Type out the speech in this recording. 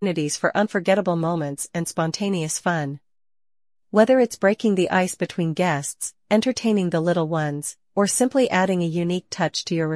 opportunities for unforgettable moments and spontaneous fun. Whether it's breaking the ice between guests, entertaining the little ones, or simply adding a unique touch to your